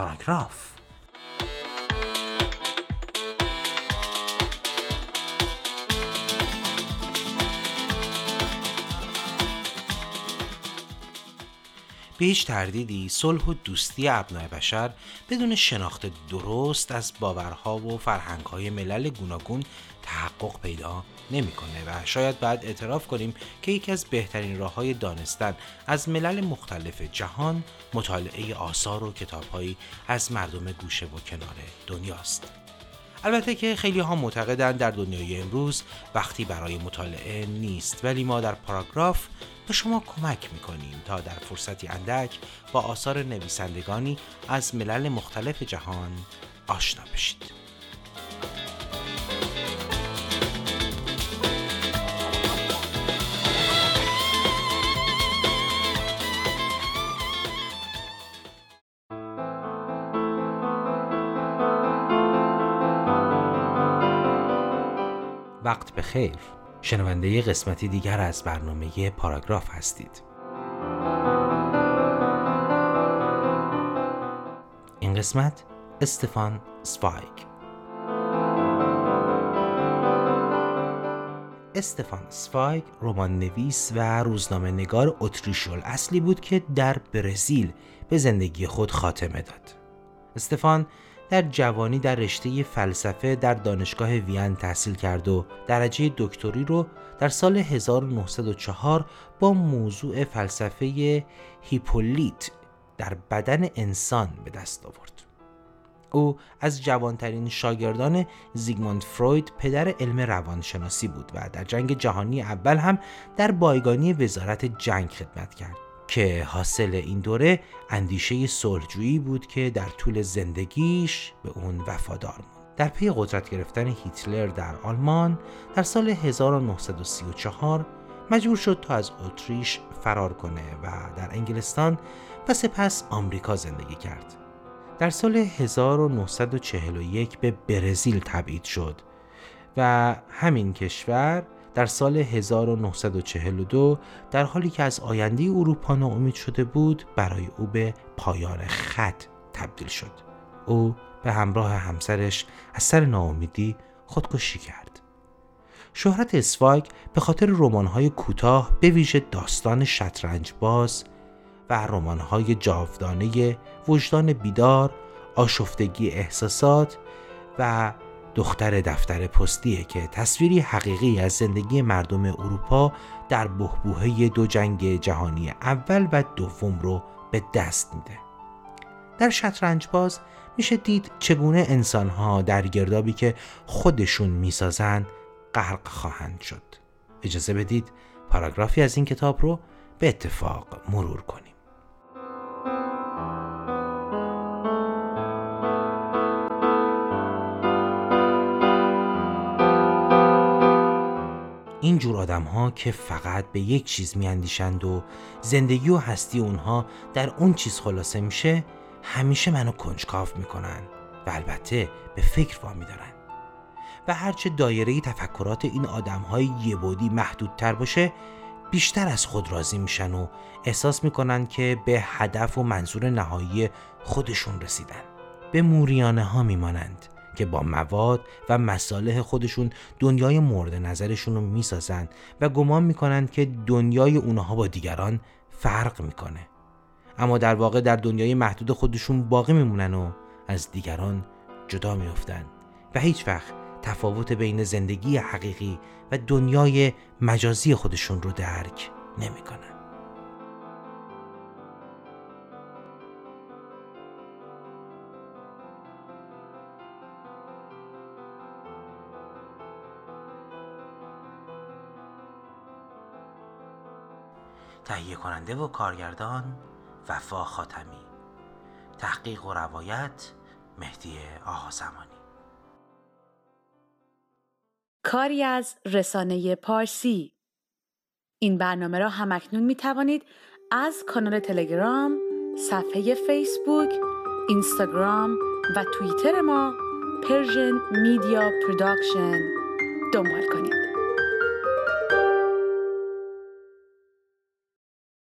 paragraph. به هیچ تردیدی صلح و دوستی ابنای بشر بدون شناخت درست از باورها و فرهنگهای ملل گوناگون تحقق پیدا نمی‌کنه و شاید بعد اعتراف کنیم که یکی از بهترین راه های دانستن از ملل مختلف جهان مطالعه آثار و کتابهایی از مردم گوشه و کنار دنیاست. البته که خیلی ها معتقدند در دنیای امروز وقتی برای مطالعه نیست ولی ما در پاراگراف به شما کمک می‌کنیم تا در فرصتی اندک با آثار نویسندگانی از ملل مختلف جهان آشنا بشید. وقت به خیر. شنونده قسمتی دیگر از برنامه پاراگراف هستید. این قسمت استفان سوایگ استفان سوایگ رمان نویس و روزنامه نگار اتریشول اصلی بود که در برزیل به زندگی خود خاتمه داد. استفان در جوانی در رشته فلسفه در دانشگاه وین تحصیل کرد و درجه دکتری رو در سال 1904 با موضوع فلسفه هیپولیت در بدن انسان به دست آورد. او از جوانترین شاگردان زیگموند فروید پدر علم روانشناسی بود و در جنگ جهانی اول هم در بایگانی وزارت جنگ خدمت کرد. که حاصل این دوره اندیشه صلحجویی بود که در طول زندگیش به اون وفادار موند. در پی قدرت گرفتن هیتلر در آلمان در سال 1934 مجبور شد تا از اتریش فرار کنه و در انگلستان و سپس آمریکا زندگی کرد. در سال 1941 به برزیل تبعید شد و همین کشور در سال 1942 در حالی که از آینده اروپا ناامید شده بود برای او به پایان خط تبدیل شد. او به همراه همسرش از سر ناامیدی خودکشی کرد. شهرت اسفاگ به خاطر رمان‌های کوتاه به ویژه داستان شطرنج باز و رمان‌های جاودانه وجدان بیدار، آشفتگی احساسات و دختر دفتر پستیه که تصویری حقیقی از زندگی مردم اروپا در بهبوهه دو جنگ جهانی اول و دوم رو به دست میده. در شطرنج باز میشه دید چگونه انسانها در گردابی که خودشون می‌سازن غرق خواهند شد. اجازه بدید پاراگرافی از این کتاب رو به اتفاق مرور کنیم. این جور آدم ها که فقط به یک چیز میاندیشند و زندگی و هستی اونها در اون چیز خلاصه میشه همیشه منو کنجکاو می‌کنن و البته به فکر وامی دارن و هرچه دایره تفکرات این آدم های یه بودی محدودتر باشه بیشتر از خود راضی میشن و احساس می‌کنن که به هدف و منظور نهایی خودشون رسیدن. به موریانه ها میمانند. که با مواد و مصالح خودشون دنیای مورد نظرشون رو می‌سازن و گمان می‌کنن که دنیای اونها با دیگران فرق می‌کنه. اما در واقع در دنیای محدود خودشون باقی میمونن و از دیگران جدا میافتن و هیچ وقت تفاوت بین زندگی حقیقی و دنیای مجازی خودشون رو درک نمی‌کنن. تهیه کننده و کارگردان وفا خاتمی. تحقیق و روایت مهدی آقازمانی کاری از رسانه پارسی. این برنامه را هم‌اکنون می توانید از کانال تلگرام، صفحه فیسبوک، اینستاگرام و توییتر ما Persian Media Production دنبال کنید.